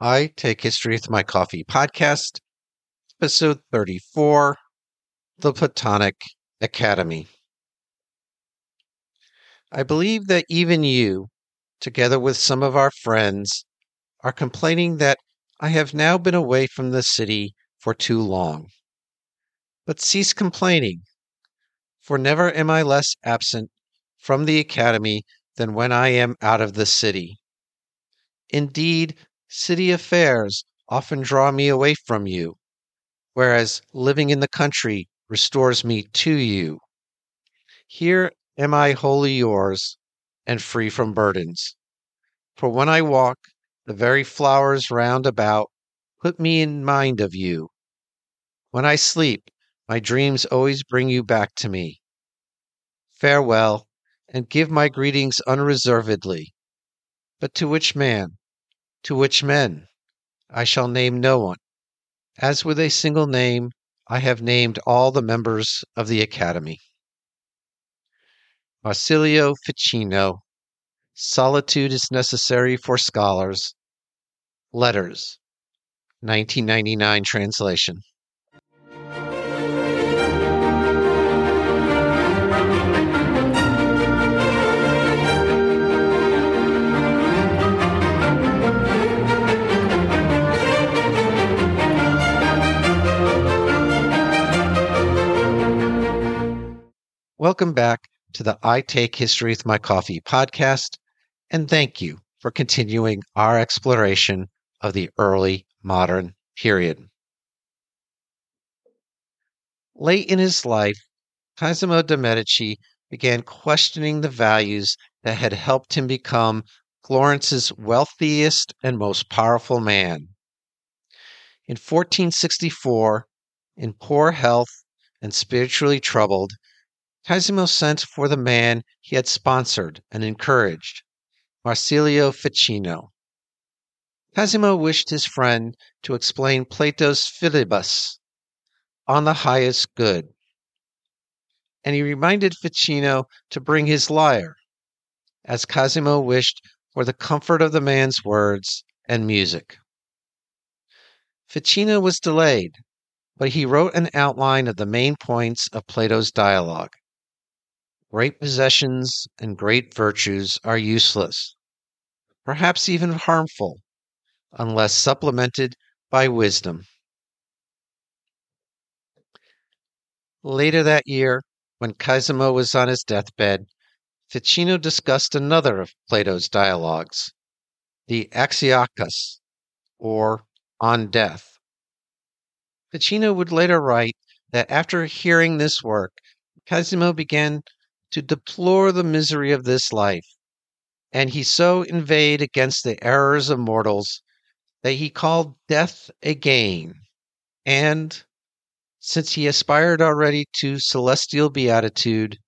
I Take History with My Coffee podcast, episode 34 The Platonic Academy. I believe that even you, together with some of our friends, are complaining that I have now been away from the city for too long. But cease complaining, for never am I less absent from the academy than when I am out of the city. Indeed, city affairs often draw me away from you, whereas living in the country restores me to you. Here am I wholly yours and free from burdens. For when I walk, the very flowers round about put me in mind of you. When I sleep, my dreams always bring you back to me. Farewell, and give my greetings unreservedly. But to which man, to which men? I shall name no one. As with a single name, I have named all the members of the Academy. Marsilio Ficino. Solitude is necessary for scholars. Letters. 1999 translation. Welcome back to the I Take History with My Coffee podcast, and thank you for continuing our exploration of the early modern period. Late in his life, Cosimo de' Medici began questioning the values that had helped him become Florence's wealthiest and most powerful man. In 1464, in poor health and spiritually troubled, Cosimo sent for the man he had sponsored and encouraged, Marsilio Ficino. Cosimo wished his friend to explain Plato's Philebus on the highest good, and he reminded Ficino to bring his lyre, as Cosimo wished for the comfort of the man's words and music. Ficino was delayed, but he wrote an outline of the main points of Plato's dialogue. Great possessions and great virtues are useless, perhaps even harmful, unless supplemented by wisdom. Later that year, when Cosimo was on his deathbed, Ficino discussed another of Plato's dialogues, the Axiochus, or On Death. Ficino would later write that after hearing this work, Cosimo began to deplore the misery of this life, and he so inveighed against the errors of mortals that he called death a gain, and, since he aspired already to celestial beatitude,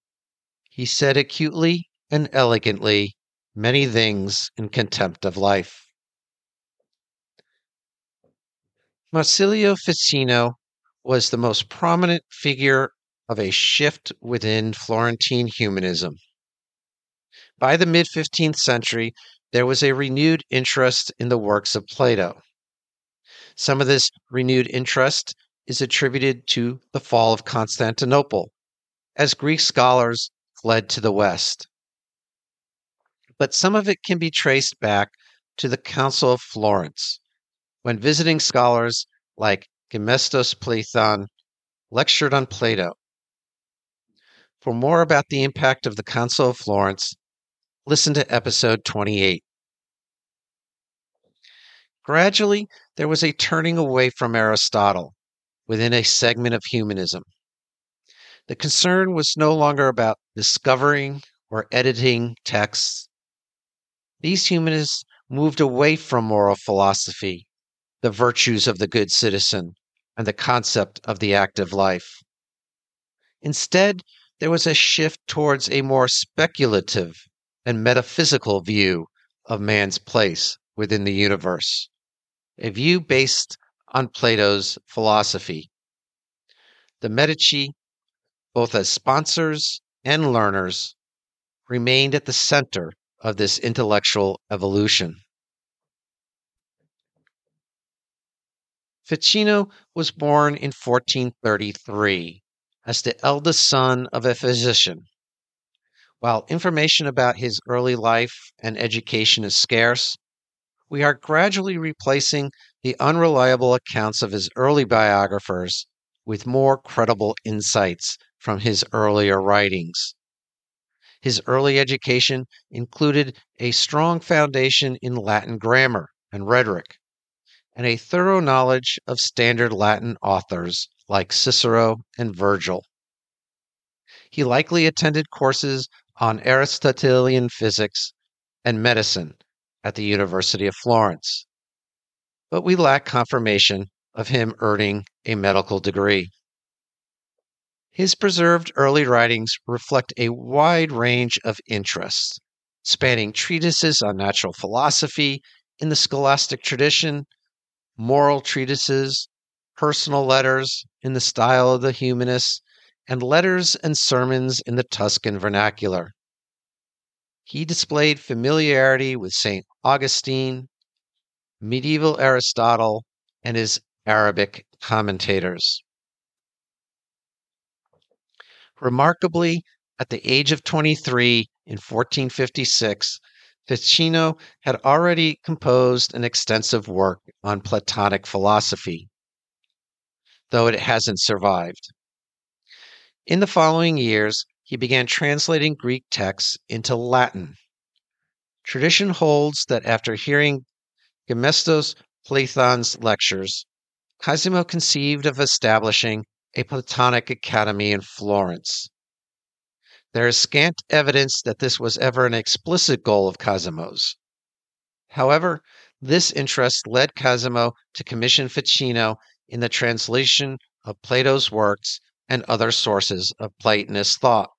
he said acutely and elegantly many things in contempt of life. Marsilio Ficino was the most prominent figure of a shift within Florentine humanism. By the mid 15th century, there was a renewed interest in the works of Plato. Some of this renewed interest is attributed to the fall of Constantinople, as Greek scholars fled to the west. But some of it can be traced back to the Council of Florence, when visiting scholars like Gemistos Plethon lectured on Plato for more about the impact of the Council of Florence, listen to episode 28. Gradually, there was a turning away from Aristotle within a segment of humanism. The concern was no longer about discovering or editing texts. These humanists moved away from moral philosophy, the virtues of the good citizen, and the concept of the active life. Instead, there was a shift towards a more speculative and metaphysical view of man's place within the universe, a view based on Plato's philosophy. The Medici, both as sponsors and learners, remained at the center of this intellectual evolution. Ficino was born in 1433 as the eldest son of a physician. While information about his early life and education is scarce, we are gradually replacing the unreliable accounts of his early biographers with more credible insights from his earlier writings. His early education included a strong foundation in Latin grammar and rhetoric, and a thorough knowledge of standard Latin authors like Cicero and Virgil. He likely attended courses on Aristotelian physics and medicine at the University of Florence, but we lack confirmation of him earning a medical degree. His preserved early writings reflect a wide range of interests, spanning treatises on natural philosophy in the scholastic tradition, moral treatises, personal letters in the style of the humanists, and letters and sermons in the Tuscan vernacular. He displayed familiarity with St. Augustine, medieval Aristotle, and his Arabic commentators. Remarkably, at the age of 23 in 1456, Ficino had already composed an extensive work on Platonic philosophy, though it hasn't survived. In the following years, he began translating Greek texts into Latin. Tradition holds that after hearing Gemistos Plethon's lectures, Cosimo conceived of establishing a Platonic academy in Florence. There is scant evidence that this was ever an explicit goal of Cosimo's. However, this interest led Cosimo to commission Ficino in the translation of Plato's works and other sources of Platonist thought.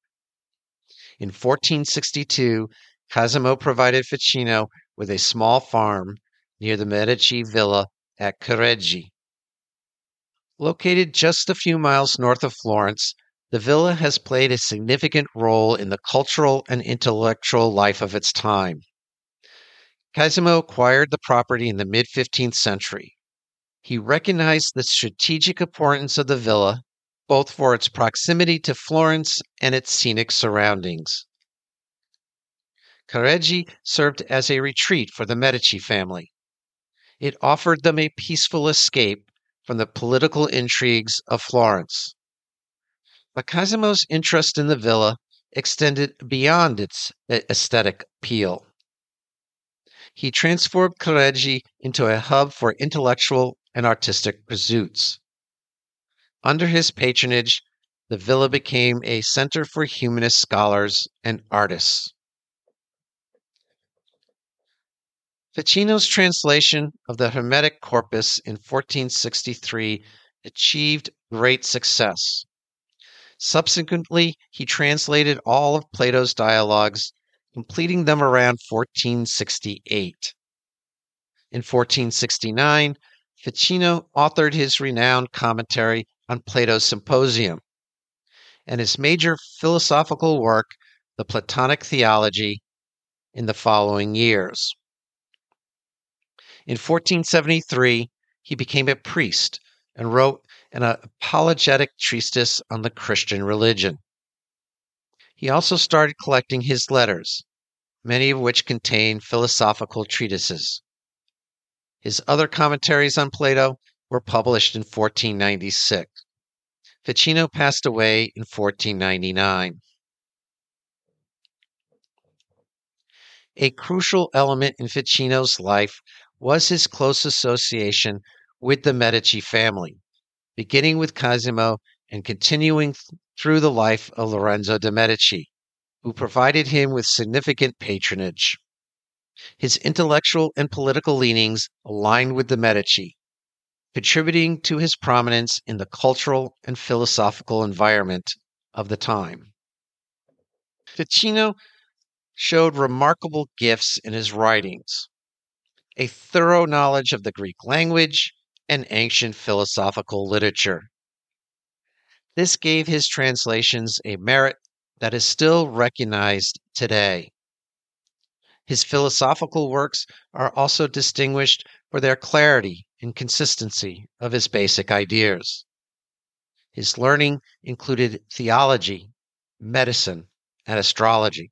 In 1462, Cosimo provided Ficino with a small farm near the Medici villa at Careggi. Located just a few miles north of Florence, the villa has played a significant role in the cultural and intellectual life of its time. Cosimo acquired the property in the mid 15th century. He recognized the strategic importance of the villa both for its proximity to Florence and its scenic surroundings. Careggi served as a retreat for the Medici family. It offered them a peaceful escape from the political intrigues of Florence. But Cosimo's interest in the villa extended beyond its aesthetic appeal. He transformed Careggi into a hub for intellectual and artistic pursuits. Under his patronage, the villa became a center for humanist scholars and artists. Ficino's translation of the Hermetic Corpus in 1463 achieved great success. Subsequently, he translated all of Plato's dialogues, completing them around 1468. In 1469, Ficino authored his renowned commentary on Plato's Symposium, and his major philosophical work, The Platonic Theology, in the following years. In 1473, he became a priest and wrote an apologetic treatise on the Christian religion. He also started collecting his letters, many of which contain philosophical treatises. His other commentaries on Plato were published in 1496. Ficino passed away in 1499. A crucial element in Ficino's life was his close association with the Medici family, beginning with Cosimo and continuing th- through the life of Lorenzo de' Medici, who provided him with significant patronage. His intellectual and political leanings aligned with the Medici, contributing to his prominence in the cultural and philosophical environment of the time. Ficino showed remarkable gifts in his writings, a thorough knowledge of the Greek language and ancient philosophical literature. This gave his translations a merit that is still recognized today. His philosophical works are also distinguished for their clarity and consistency of his basic ideas. His learning included theology, medicine, and astrology.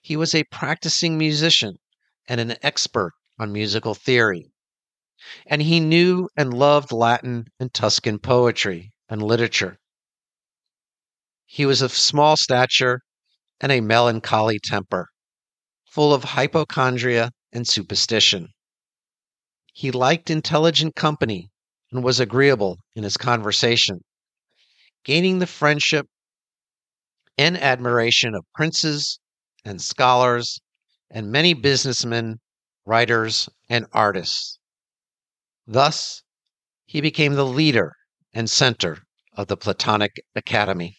He was a practicing musician and an expert on musical theory. And he knew and loved Latin and Tuscan poetry and literature. He was of small stature and a melancholy temper, full of hypochondria and superstition. He liked intelligent company and was agreeable in his conversation, gaining the friendship and admiration of princes and scholars and many businessmen, writers, and artists. Thus, he became the leader and center of the Platonic Academy.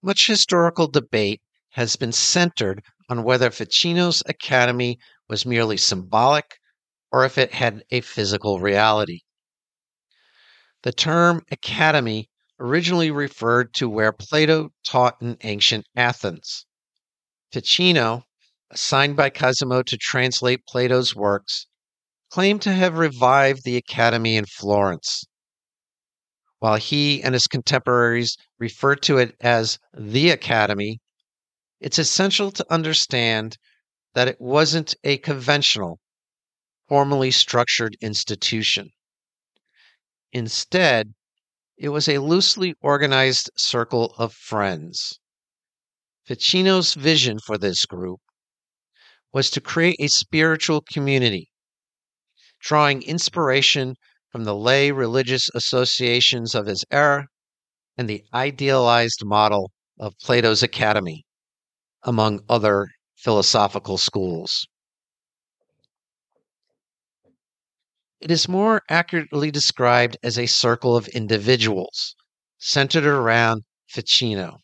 Much historical debate has been centered on whether Ficino's academy was merely symbolic or if it had a physical reality. The term academy originally referred to where Plato taught in ancient Athens. Ficino, assigned by Cosimo to translate Plato's works, claimed to have revived the academy in Florence. While he and his contemporaries referred to it as the academy, it's essential to understand that it wasn't a conventional, formally structured institution. Instead, it was a loosely organized circle of friends. Ficino's vision for this group was to create a spiritual community, drawing inspiration from the lay religious associations of his era and the idealized model of Plato's Academy, among other philosophical schools. It is more accurately described as a circle of individuals centered around Ficino.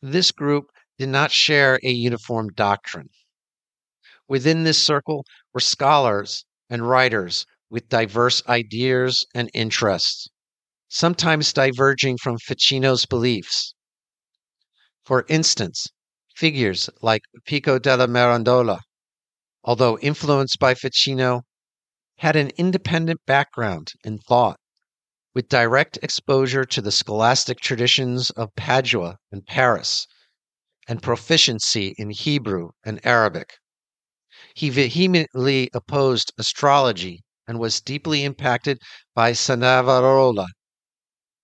This group did not share a uniform doctrine. Within this circle were scholars and writers with diverse ideas and interests, sometimes diverging from Ficino's beliefs. For instance, figures like Pico della Mirandola, although influenced by Ficino, had an independent background in thought with direct exposure to the scholastic traditions of Padua and Paris, and proficiency in Hebrew and Arabic. He vehemently opposed astrology and was deeply impacted by Savonarola,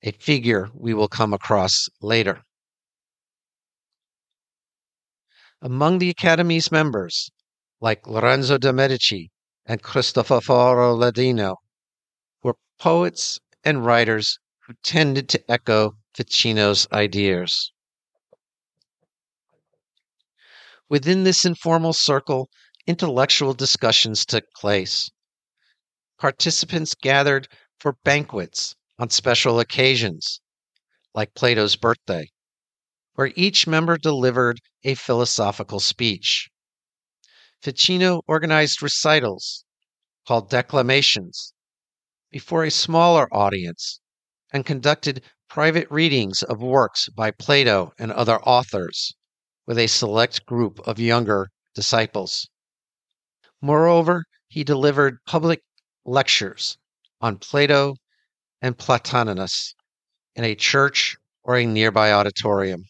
a figure we will come across later. Among the Academy's members, like Lorenzo de' Medici and Cristoforo Landino, were poets and writers who tended to echo Ficino's ideas. Within this informal circle, intellectual discussions took place. Participants gathered for banquets on special occasions, like Plato's birthday, where each member delivered a philosophical speech. Ficino organized recitals called declamations before a smaller audience and conducted private readings of works by Plato and other authors with a select group of younger disciples. Moreover, he delivered public lectures on Plato and Plotinus in a church or a nearby auditorium.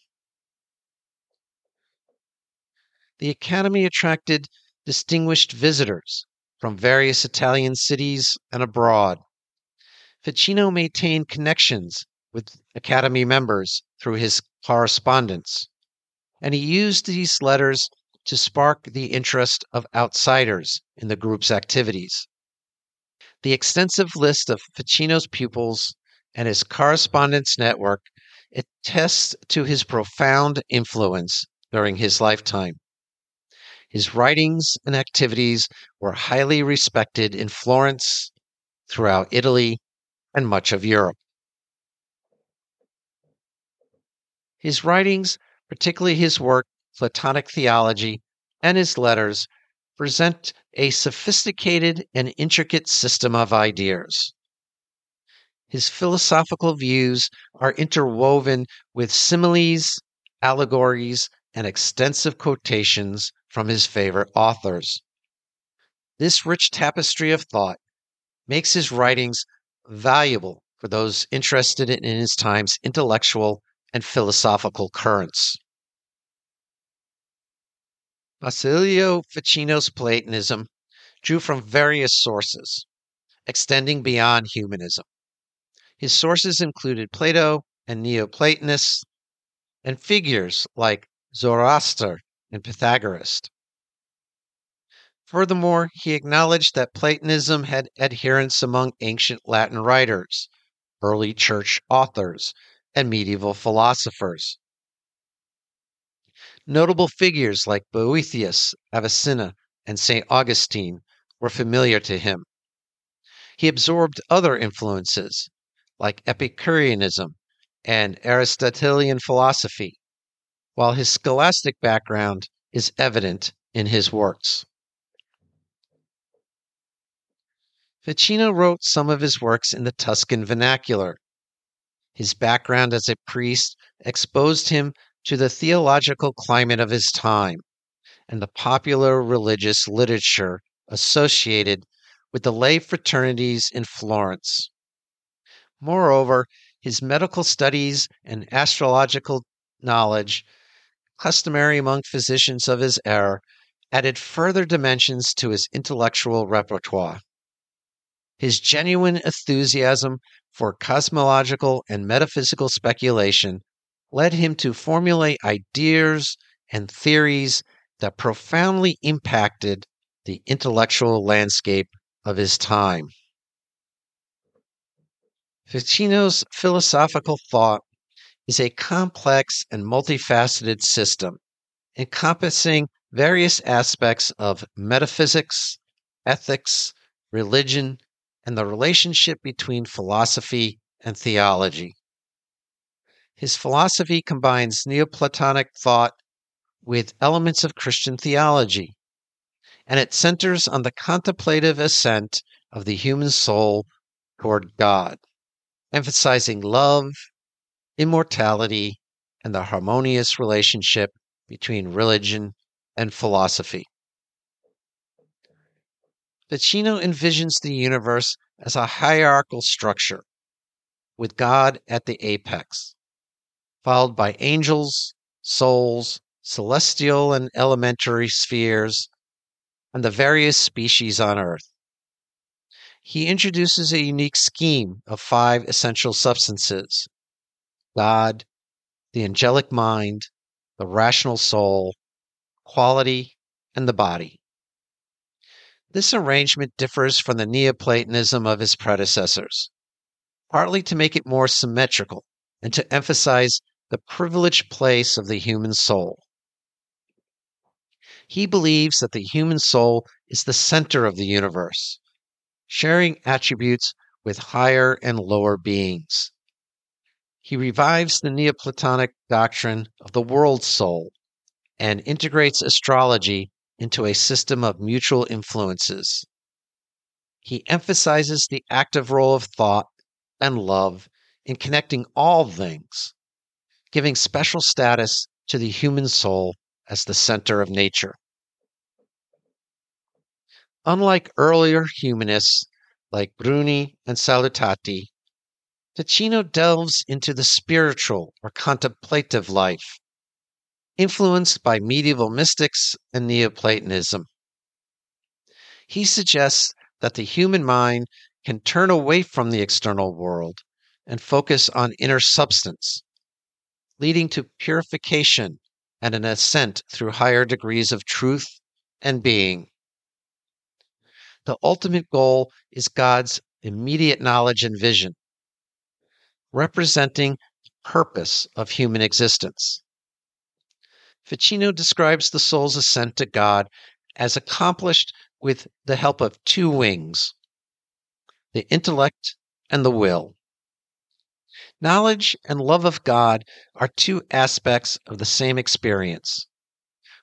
The Academy attracted distinguished visitors from various Italian cities and abroad Ficino maintained connections with Academy members through his correspondence, and he used these letters to spark the interest of outsiders in the group's activities. The extensive list of Ficino's pupils and his correspondence network attests to his profound influence during his lifetime. His writings and activities were highly respected in Florence, throughout Italy, and much of Europe. His writings, particularly his work, Platonic Theology, and his letters, present a sophisticated and intricate system of ideas. His philosophical views are interwoven with similes allegories, and extensive quotations from his favorite authors. This rich tapestry of thought makes his writings valuable for those interested in his time's intellectual and philosophical currents. Marsilio Ficino's Platonism drew from various sources, extending beyond humanism. His sources included Plato and Neoplatonists, and figures like Zoroaster and Pythagoras. Furthermore, he acknowledged that Platonism had adherents among ancient Latin writers, early church authors, and medieval philosophers. Notable figures like Boethius, Avicenna, and St. Augustine were familiar to him. He absorbed other influences like Epicureanism and Aristotelian philosophy, while his scholastic background is evident in his works. Ficino wrote some of his works in the Tuscan vernacular. His background as a priest exposed him to the theological climate of his time and the popular religious literature associated with the lay fraternities in Florence. Moreover, his medical studies and astrological knowledge, customary among physicians of his era, added further dimensions to his intellectual repertoire. His genuine enthusiasm for cosmological and metaphysical speculation led him to formulate ideas and theories that profoundly impacted the intellectual landscape of his time. Ficino's philosophical thought is a complex and multifaceted system encompassing various aspects of metaphysics, ethics, religion, and the relationship between philosophy and theology. His philosophy combines Neoplatonic thought with elements of Christian theology, and it centers on the contemplative ascent of the human soul toward God, emphasizing love, immortality, and the harmonious relationship between religion and philosophy. Ficino envisions the universe as a hierarchical structure, with God at the apex, followed by angels, souls, celestial and elementary spheres, and the various species on Earth. He introduces a unique scheme of five essential substances God, the angelic mind, the rational soul, quality, and the body. This arrangement differs from the Neoplatonism of his predecessors, partly to make it more symmetrical and to emphasize the privileged place of the human soul. He believes that the human soul is the center of the universe, sharing attributes with higher and lower beings. He revives the Neoplatonic doctrine of the world soul and integrates astrology into a system of mutual influences. He emphasizes the active role of thought and love in connecting all things, giving special status to the human soul as the center of nature. Unlike earlier humanists like Bruni and Salutati, Ficino delves into the spiritual or contemplative life influenced by medieval mystics and Neoplatonism. He suggests that the human mind can turn away from the external world and focus on inner substance, leading to purification and an ascent through higher degrees of truth and being. The ultimate goal is God's immediate knowledge and vision, representing purpose of human existence. Ficino describes the soul's ascent to God as accomplished with the help of two wings the intellect and the will. Knowledge and love of God are two aspects of the same experience,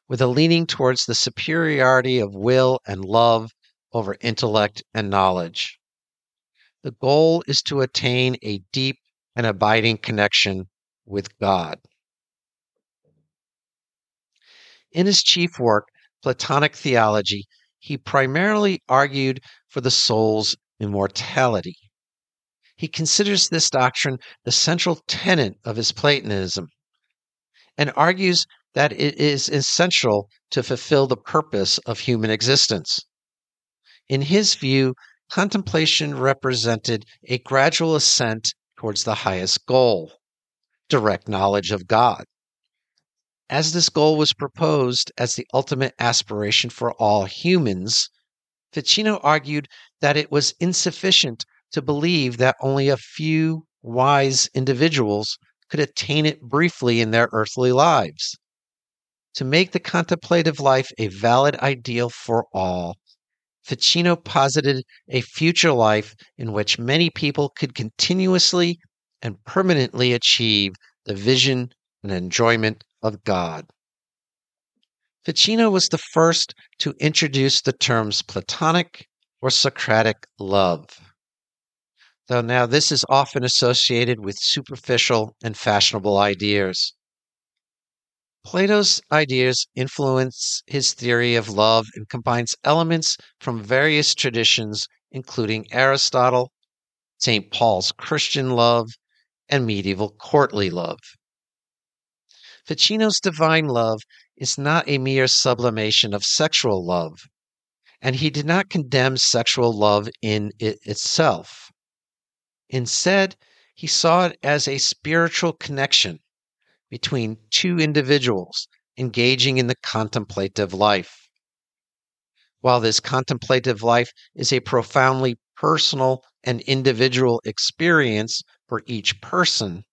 with a leaning towards the superiority of will and love over intellect and knowledge. The goal is to attain a deep and abiding connection with God. In his chief work, Platonic Theology, he primarily argued for the soul's immortality. He considers this doctrine the central tenet of his Platonism and argues that it is essential to fulfill the purpose of human existence. In his view, contemplation represented a gradual ascent towards the highest goal, direct knowledge of God. As this goal was proposed as the ultimate aspiration for all humans, Ficino argued that it was insufficient to believe that only a few wise individuals could attain it briefly in their earthly lives. To make the contemplative life a valid ideal for all, Ficino posited a future life in which many people could continuously and permanently achieve the vision and enjoyment of God. Ficino was the first to introduce the terms Platonic or Socratic love. Though now this is often associated with superficial and fashionable ideas. Plato's ideas influence his theory of love and combines elements from various traditions, including Aristotle, St. Paul's Christian love, and medieval courtly love. Ficino's divine love is not a mere sublimation of sexual love, and he did not condemn sexual love in it itself. Instead, he saw it as a spiritual connection between two individuals engaging in the contemplative life. While this contemplative life is a profoundly personal and individual experience for each person,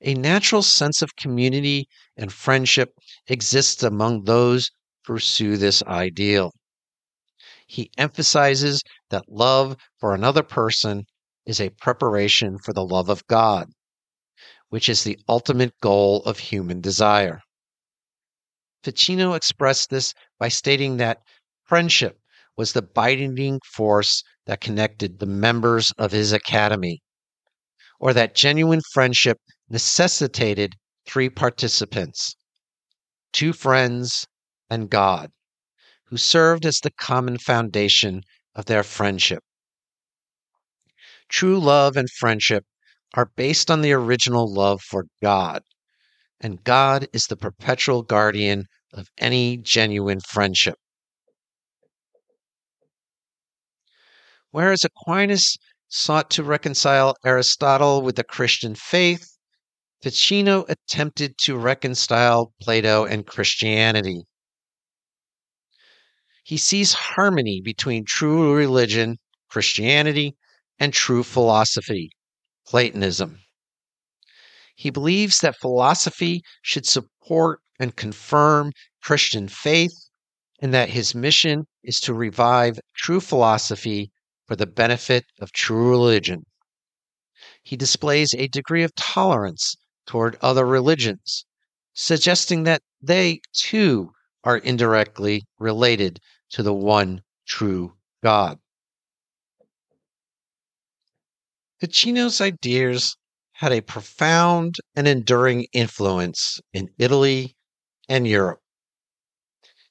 a natural sense of community and friendship exists among those who pursue this ideal. He emphasizes that love for another person is a preparation for the love of God, which is the ultimate goal of human desire. Ficino expressed this by stating that friendship was the binding force that connected the members of his academy, or that genuine friendship necessitated three participants two friends and God, who served as the common foundation of their friendship. True love and friendship are based on the original love for God, and God is the perpetual guardian of any genuine friendship. Whereas Aquinas sought to reconcile Aristotle with the Christian faith, Ficino attempted to reconcile Plato and Christianity. He sees harmony between true religion, Christianity, and true philosophy, Platonism. He believes that philosophy should support and confirm Christian faith, and that his mission is to revive true philosophy for the benefit of true religion. He displays a degree of tolerance toward other religions, suggesting that they too are indirectly related to the one true God. Ficino's ideas had a profound and enduring influence in Italy and Europe.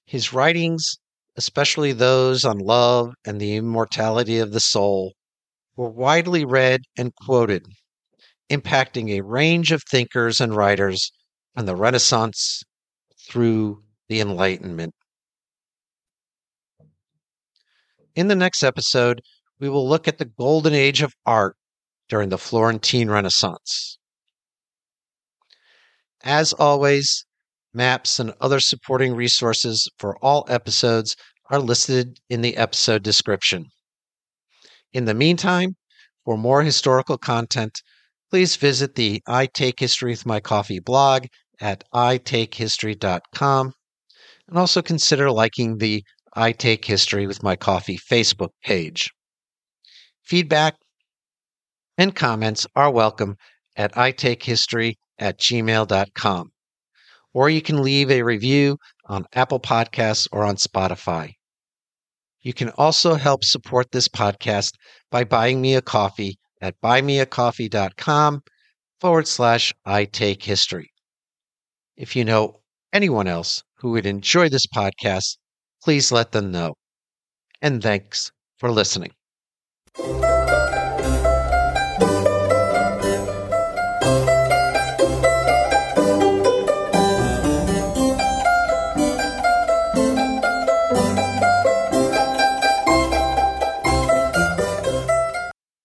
His writings, especially those on love and the immortality of the soul, were widely read and quoted impacting a range of thinkers and writers from the Renaissance through the Enlightenment. In the next episode, we will look at the golden age of art during the Florentine Renaissance. As always, maps and other supporting resources for all episodes are listed in the episode description. In the meantime, for more historical content, please visit the I Take History with My Coffee blog at itakehistory.com and also consider liking the I Take History with My Coffee Facebook page. Feedback and comments are welcome at itakehistory at gmail.com. Or you can leave a review on Apple Podcasts or on Spotify. You can also help support this podcast by buying me a coffee at buymeacoffee.com forward slash I take history. If you know anyone else who would enjoy this podcast, please let them know. And thanks for listening.